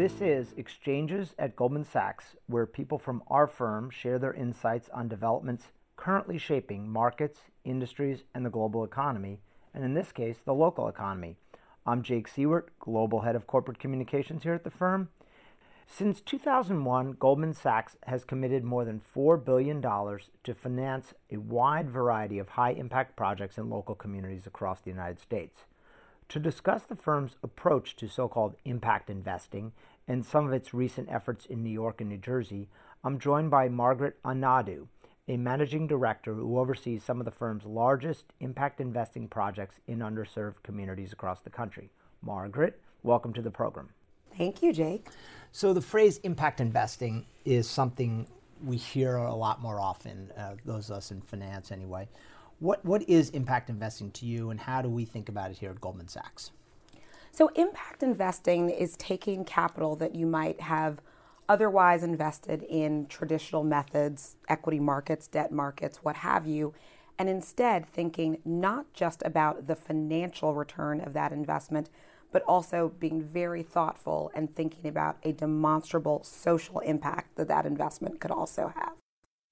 This is Exchanges at Goldman Sachs, where people from our firm share their insights on developments currently shaping markets, industries, and the global economy, and in this case, the local economy. I'm Jake Siewert, Global Head of Corporate Communications here at the firm. Since 2001, Goldman Sachs has committed more than $4 billion to finance a wide variety of high impact projects in local communities across the United States. To discuss the firm's approach to so called impact investing and some of its recent efforts in New York and New Jersey, I'm joined by Margaret Anadu, a managing director who oversees some of the firm's largest impact investing projects in underserved communities across the country. Margaret, welcome to the program. Thank you, Jake. So, the phrase impact investing is something we hear a lot more often, uh, those of us in finance anyway. What, what is impact investing to you, and how do we think about it here at Goldman Sachs? So, impact investing is taking capital that you might have otherwise invested in traditional methods, equity markets, debt markets, what have you, and instead thinking not just about the financial return of that investment, but also being very thoughtful and thinking about a demonstrable social impact that that investment could also have.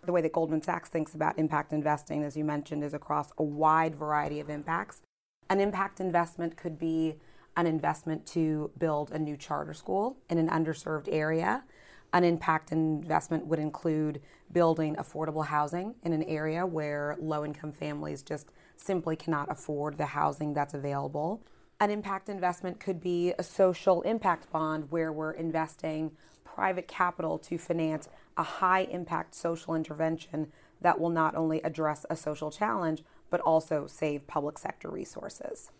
The way that Goldman Sachs thinks about impact investing, as you mentioned, is across a wide variety of impacts. An impact investment could be an investment to build a new charter school in an underserved area. An impact investment would include building affordable housing in an area where low income families just simply cannot afford the housing that's available. An impact investment could be a social impact bond where we're investing private capital to finance a high impact social intervention that will not only address a social challenge, but also save public sector resources.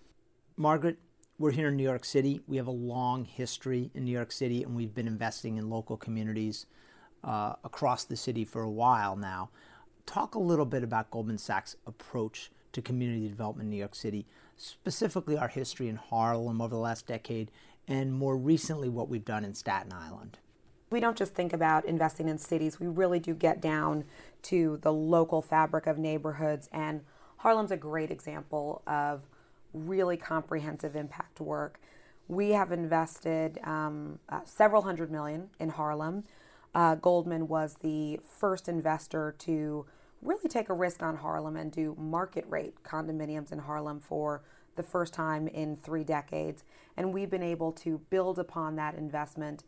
Margaret, we're here in New York City. We have a long history in New York City, and we've been investing in local communities uh, across the city for a while now. Talk a little bit about Goldman Sachs' approach to community development in New York City, specifically our history in Harlem over the last decade, and more recently what we've done in Staten Island. We don't just think about investing in cities, we really do get down to the local fabric of neighborhoods. And Harlem's a great example of really comprehensive impact work. We have invested um, uh, several hundred million in Harlem. Uh, Goldman was the first investor to really take a risk on Harlem and do market rate condominiums in Harlem for the first time in three decades. And we've been able to build upon that investment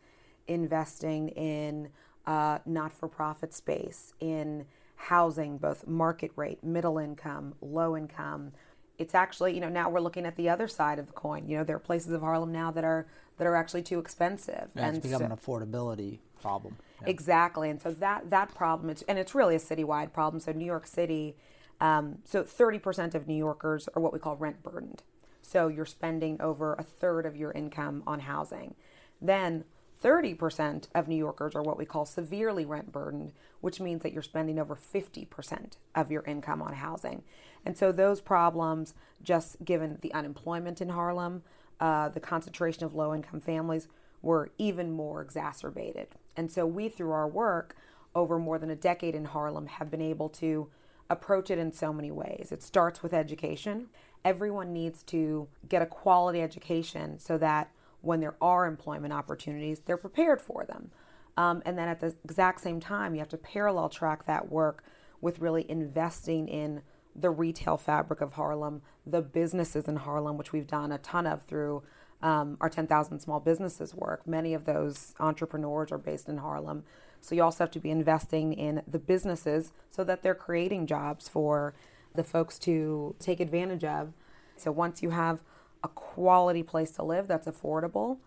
investing in uh, not for profit space, in housing, both market rate, middle income, low income. It's actually, you know, now we're looking at the other side of the coin. You know, there are places of Harlem now that are that are actually too expensive. Yeah, and it's become so, an affordability problem. Yeah. Exactly, and so that that problem, it's, and it's really a citywide problem. So New York City, um, so 30% of New Yorkers are what we call rent burdened. So you're spending over a third of your income on housing. Then 30% of New Yorkers are what we call severely rent burdened, which means that you're spending over 50% of your income on housing. And so, those problems, just given the unemployment in Harlem, uh, the concentration of low income families, were even more exacerbated. And so, we, through our work over more than a decade in Harlem, have been able to approach it in so many ways. It starts with education. Everyone needs to get a quality education so that when there are employment opportunities, they're prepared for them. Um, and then at the exact same time, you have to parallel track that work with really investing in the retail fabric of Harlem, the businesses in Harlem, which we've done a ton of through um, our 10,000 small businesses work. Many of those entrepreneurs are based in Harlem. So you also have to be investing in the businesses so that they're creating jobs for the folks to take advantage of. So once you have a quality place to live that's affordable,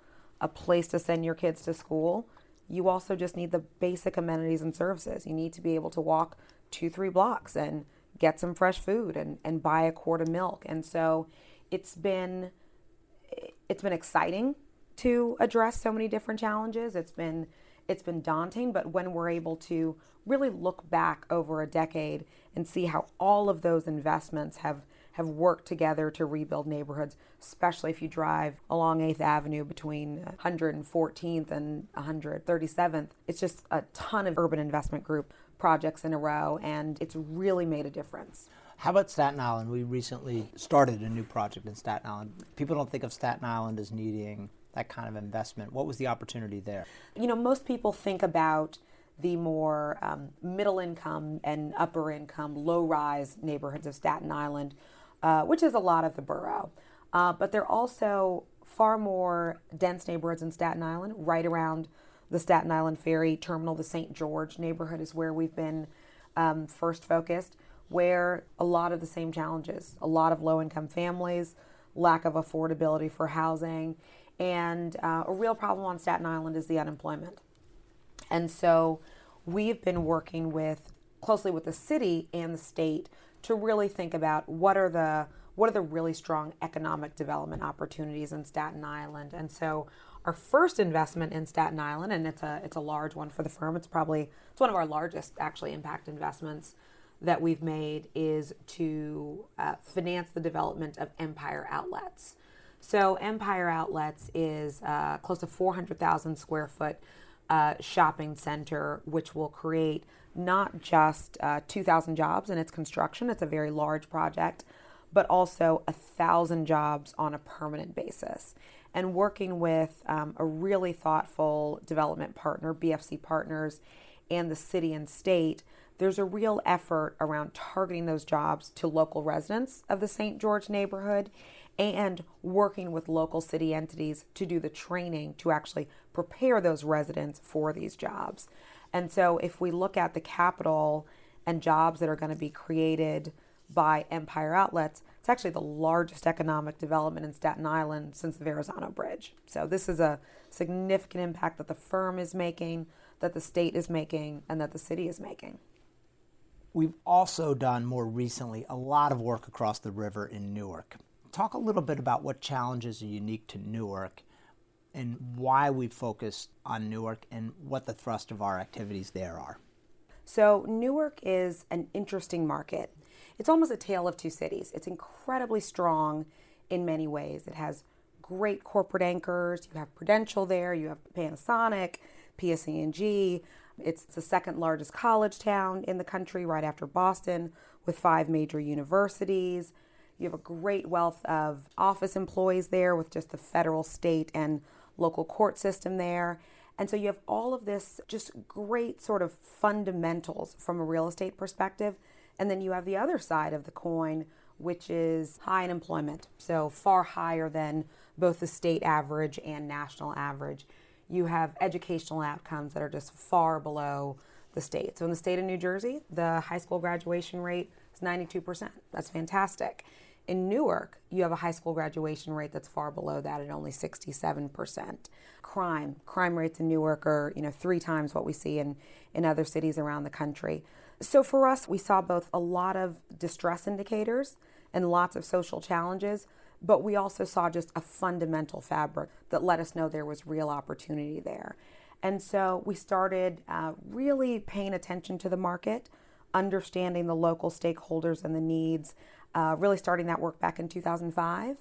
a place to send your kids to school, you also just need the basic amenities and services. You need to be able to walk two, three blocks and get some fresh food and, and buy a quart of milk. And so it's been it's been exciting to address so many different challenges. It's been it's been daunting, but when we're able to really look back over a decade and see how all of those investments have have worked together to rebuild neighborhoods, especially if you drive along 8th Avenue between 114th and 137th. It's just a ton of urban investment group projects in a row, and it's really made a difference. How about Staten Island? We recently started a new project in Staten Island. People don't think of Staten Island as needing that kind of investment. What was the opportunity there? You know, most people think about the more um, middle income and upper income, low rise neighborhoods of Staten Island, uh, which is a lot of the borough. Uh, but they're also far more dense neighborhoods in Staten Island, right around the Staten Island Ferry Terminal. The St. George neighborhood is where we've been um, first focused, where a lot of the same challenges, a lot of low income families, lack of affordability for housing, and uh, a real problem on Staten Island is the unemployment. And so we've been working with closely with the city and the state to really think about what are the what are the really strong economic development opportunities in Staten Island. And so our first investment in Staten Island, and it's a it's a large one for the firm. It's probably it's one of our largest actually impact investments that we've made is to uh, finance the development of Empire Outlets. So Empire Outlets is uh, close to 400,000 square foot uh, shopping center, which will create not just uh, 2,000 jobs in its construction. It's a very large project, but also thousand jobs on a permanent basis. And working with um, a really thoughtful development partner, BFC Partners, and the city and state there's a real effort around targeting those jobs to local residents of the St. George neighborhood and working with local city entities to do the training to actually prepare those residents for these jobs. And so, if we look at the capital and jobs that are going to be created by Empire Outlets, it's actually the largest economic development in Staten Island since the Verrazano Bridge. So, this is a significant impact that the firm is making, that the state is making, and that the city is making. We've also done more recently a lot of work across the river in Newark. Talk a little bit about what challenges are unique to Newark and why we focused on Newark and what the thrust of our activities there are. So, Newark is an interesting market. It's almost a tale of two cities. It's incredibly strong in many ways. It has great corporate anchors. You have Prudential there, you have Panasonic, PSE&G, it's the second largest college town in the country, right after Boston, with five major universities. You have a great wealth of office employees there with just the federal, state, and local court system there. And so you have all of this just great sort of fundamentals from a real estate perspective. And then you have the other side of the coin, which is high unemployment. So far higher than both the state average and national average you have educational outcomes that are just far below the state. So in the state of New Jersey, the high school graduation rate is 92%. That's fantastic. In Newark, you have a high school graduation rate that's far below that at only 67%. Crime, crime rates in Newark are, you know, three times what we see in, in other cities around the country. So for us, we saw both a lot of distress indicators and lots of social challenges, but we also saw just a fundamental fabric that let us know there was real opportunity there. And so we started uh, really paying attention to the market, understanding the local stakeholders and the needs, uh, really starting that work back in 2005,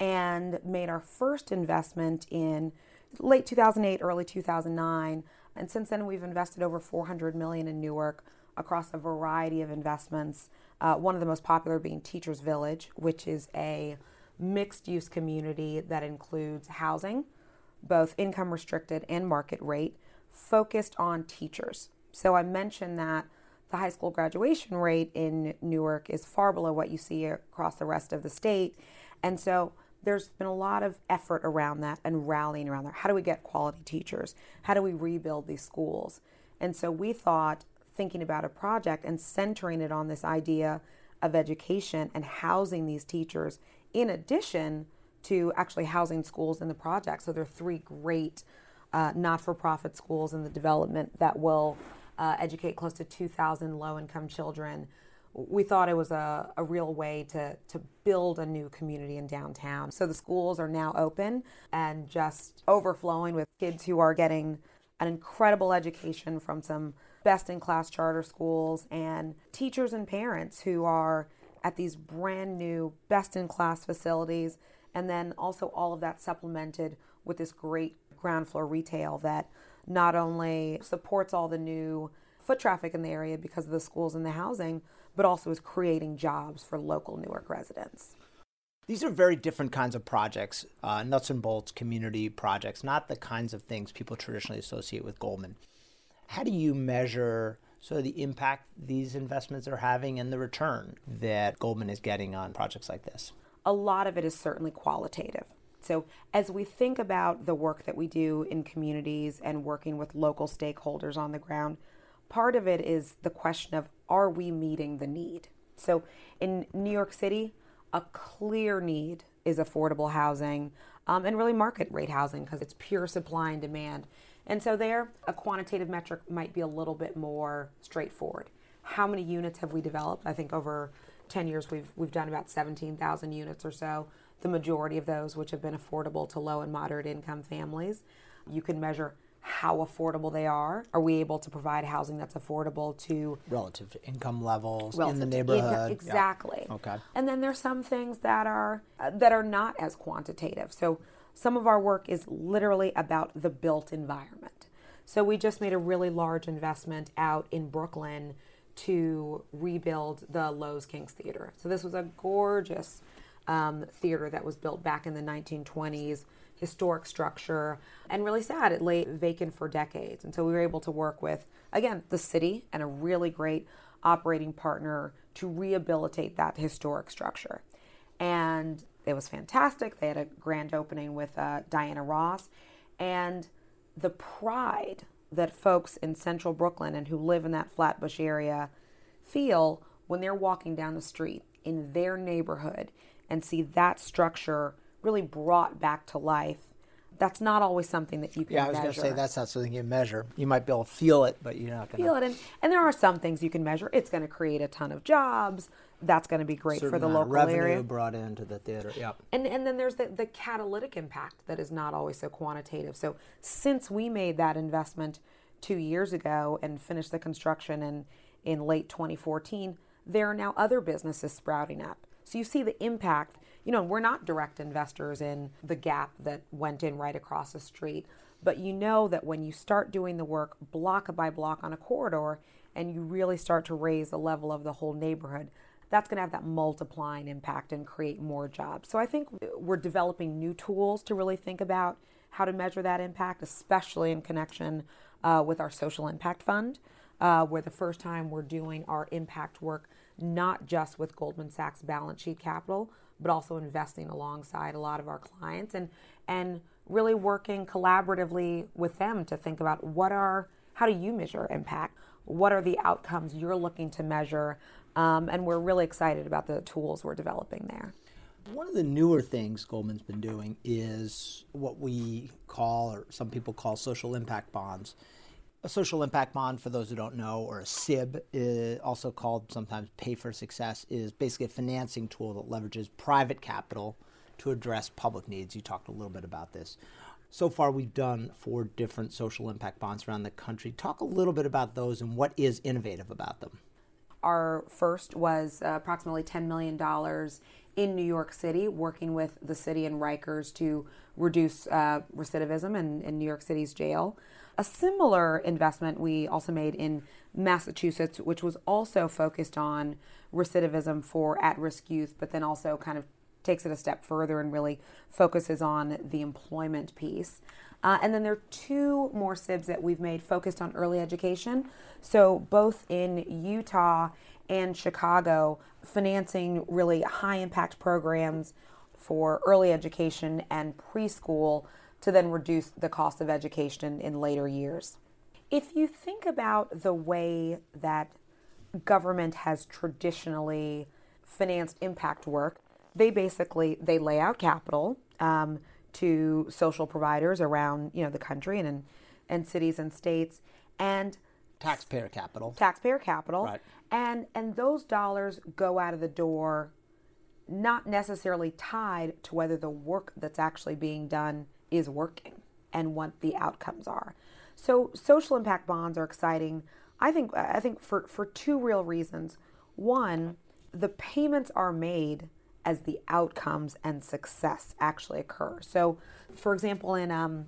and made our first investment in late 2008, early 2009. And since then, we've invested over 400 million in Newark across a variety of investments. Uh, one of the most popular being Teachers Village, which is a mixed use community that includes housing, both income restricted and market rate, focused on teachers. So I mentioned that the high school graduation rate in Newark is far below what you see across the rest of the state. And so there's been a lot of effort around that and rallying around that. How do we get quality teachers? How do we rebuild these schools? And so we thought, thinking about a project and centering it on this idea of education and housing these teachers in addition to actually housing schools in the project. So there are three great uh, not for profit schools in the development that will uh, educate close to 2,000 low income children. We thought it was a, a real way to, to build a new community in downtown. So the schools are now open and just overflowing with kids who are getting an incredible education from some best in class charter schools and teachers and parents who are at these brand new, best in class facilities. And then also all of that supplemented with this great ground floor retail that not only supports all the new foot traffic in the area because of the schools and the housing, but also is creating jobs for local Newark residents. These are very different kinds of projects, uh, nuts and bolts community projects, not the kinds of things people traditionally associate with Goldman. How do you measure so the impact these investments are having and the return that Goldman is getting on projects like this? A lot of it is certainly qualitative. So, as we think about the work that we do in communities and working with local stakeholders on the ground, part of it is the question of are we meeting the need? So, in New York City, a clear need is affordable housing um, and really market rate housing because it's pure supply and demand. And so, there, a quantitative metric might be a little bit more straightforward. How many units have we developed? I think over 10 years we've, we've done about 17,000 units or so the majority of those which have been affordable to low and moderate income families. You can measure how affordable they are. Are we able to provide housing that's affordable to relative to income levels relative in the neighborhood? Income, exactly. Yeah. Okay. And then there's some things that are uh, that are not as quantitative. So some of our work is literally about the built environment. So we just made a really large investment out in Brooklyn to rebuild the Loews Kings Theater. So this was a gorgeous um, theater that was built back in the 1920s, historic structure, and really sad. It lay vacant for decades. And so we were able to work with, again, the city and a really great operating partner to rehabilitate that historic structure. And it was fantastic. They had a grand opening with uh, Diana Ross. And the pride that folks in central Brooklyn and who live in that Flatbush area feel when they're walking down the street in their neighborhood and see that structure really brought back to life. That's not always something that you can yeah, I was going to say that's not something you measure. You might be able to feel it, but you're not going to feel it. And, and there are some things you can measure. It's going to create a ton of jobs. That's going to be great Certain for the local area. revenue area. brought into the theater. Yep. And and then there's the, the catalytic impact that is not always so quantitative. So since we made that investment two years ago and finished the construction in, in late 2014, there are now other businesses sprouting up. So you see the impact you know, we're not direct investors in the gap that went in right across the street, but you know that when you start doing the work block by block on a corridor and you really start to raise the level of the whole neighborhood, that's going to have that multiplying impact and create more jobs. So I think we're developing new tools to really think about how to measure that impact, especially in connection uh, with our social impact fund, uh, where the first time we're doing our impact work not just with Goldman Sachs balance sheet capital, but also investing alongside a lot of our clients and and really working collaboratively with them to think about what are how do you measure impact? What are the outcomes you're looking to measure? Um, and we're really excited about the tools we're developing there. One of the newer things Goldman's been doing is what we call, or some people call, social impact bonds. A social impact bond, for those who don't know, or a SIB, also called sometimes Pay for Success, is basically a financing tool that leverages private capital to address public needs. You talked a little bit about this. So far, we've done four different social impact bonds around the country. Talk a little bit about those and what is innovative about them. Our first was uh, approximately $10 million in New York City, working with the city and Rikers to reduce uh, recidivism in, in New York City's jail. A similar investment we also made in Massachusetts, which was also focused on recidivism for at risk youth, but then also kind of takes it a step further and really focuses on the employment piece. Uh, and then there are two more SIBs that we've made focused on early education. So, both in Utah and Chicago, financing really high impact programs for early education and preschool to then reduce the cost of education in later years. If you think about the way that government has traditionally financed impact work, they basically they lay out capital um, to social providers around you know the country and and cities and states and taxpayer capital taxpayer capital right. And and those dollars go out of the door not necessarily tied to whether the work that's actually being done is working and what the outcomes are. So social impact bonds are exciting. I think I think for for two real reasons. One, the payments are made as the outcomes and success actually occur. So, for example, in um,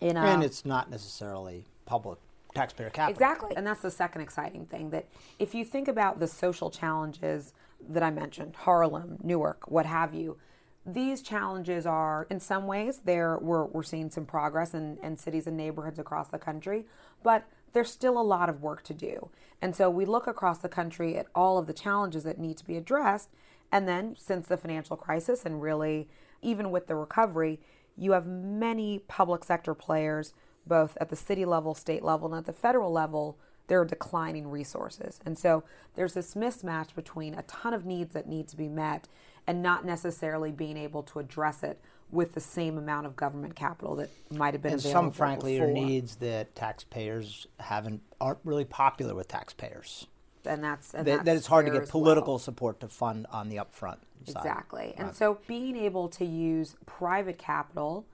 in uh, and it's not necessarily public taxpayer capital. Exactly, and that's the second exciting thing. That if you think about the social challenges that I mentioned, Harlem, Newark, what have you, these challenges are, in some ways, there we're, we're seeing some progress in, in cities and neighborhoods across the country, but there's still a lot of work to do. And so we look across the country at all of the challenges that need to be addressed. And then, since the financial crisis, and really even with the recovery, you have many public sector players, both at the city level, state level, and at the federal level, there are declining resources. And so there's this mismatch between a ton of needs that need to be met and not necessarily being able to address it with the same amount of government capital that might have been and available. some, frankly, before. are needs that taxpayers haven't aren't really popular with taxpayers. and that's and That, that's that it's hard to get as well. political support to fund on the upfront side. Exactly. And Right. so being able to use private capital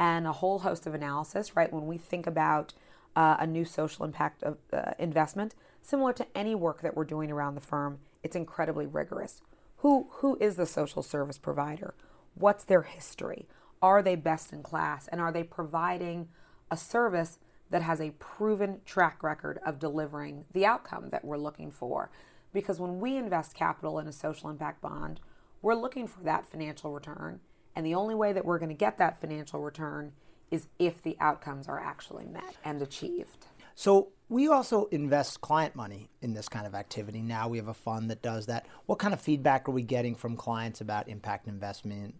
and a whole host of analysis, right, when we think about uh, a new social impact of uh, investment, similar to any work that we're doing around the firm, it's incredibly rigorous. Who who is the social service provider? What's their history? Are they best in class and are they providing a service that has a proven track record of delivering the outcome that we're looking for? Because when we invest capital in a social impact bond, we're looking for that financial return. And the only way that we're going to get that financial return is if the outcomes are actually met and achieved. So we also invest client money in this kind of activity. Now we have a fund that does that. What kind of feedback are we getting from clients about impact investment?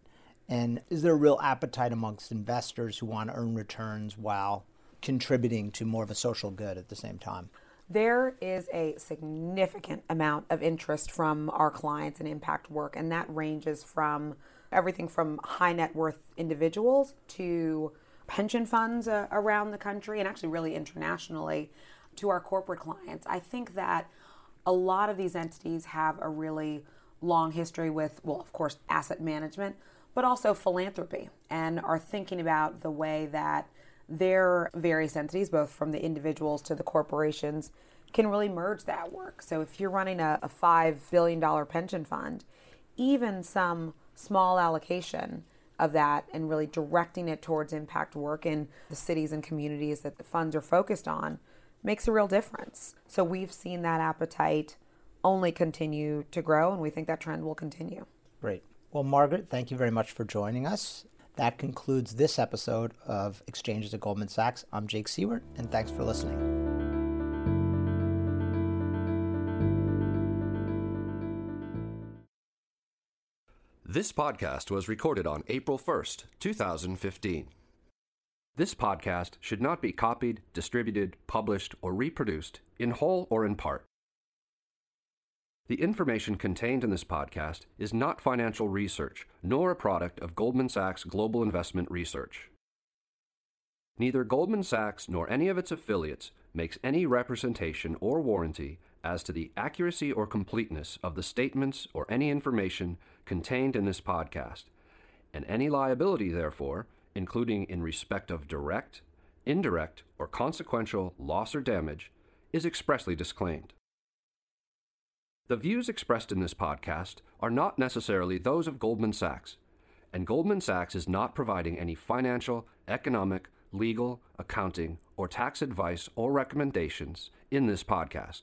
And is there a real appetite amongst investors who want to earn returns while contributing to more of a social good at the same time? There is a significant amount of interest from our clients in impact work, and that ranges from everything from high net worth individuals to pension funds uh, around the country and actually really internationally to our corporate clients. I think that a lot of these entities have a really long history with, well, of course, asset management, but also philanthropy and are thinking about the way that their various entities, both from the individuals to the corporations, can really merge that work. So if you're running a, a $5 billion pension fund, even some small allocation of that and really directing it towards impact work in the cities and communities that the funds are focused on makes a real difference. So we've seen that appetite only continue to grow, and we think that trend will continue. Great. Well, Margaret, thank you very much for joining us. That concludes this episode of Exchanges at Goldman Sachs. I'm Jake Siewert, and thanks for listening. This podcast was recorded on April 1st, 2015. This podcast should not be copied, distributed, published, or reproduced in whole or in part. The information contained in this podcast is not financial research, nor a product of Goldman Sachs Global Investment Research. Neither Goldman Sachs nor any of its affiliates makes any representation or warranty as to the accuracy or completeness of the statements or any information contained in this podcast, and any liability, therefore, including in respect of direct, indirect, or consequential loss or damage, is expressly disclaimed. The views expressed in this podcast are not necessarily those of Goldman Sachs, and Goldman Sachs is not providing any financial, economic, legal, accounting, or tax advice or recommendations in this podcast.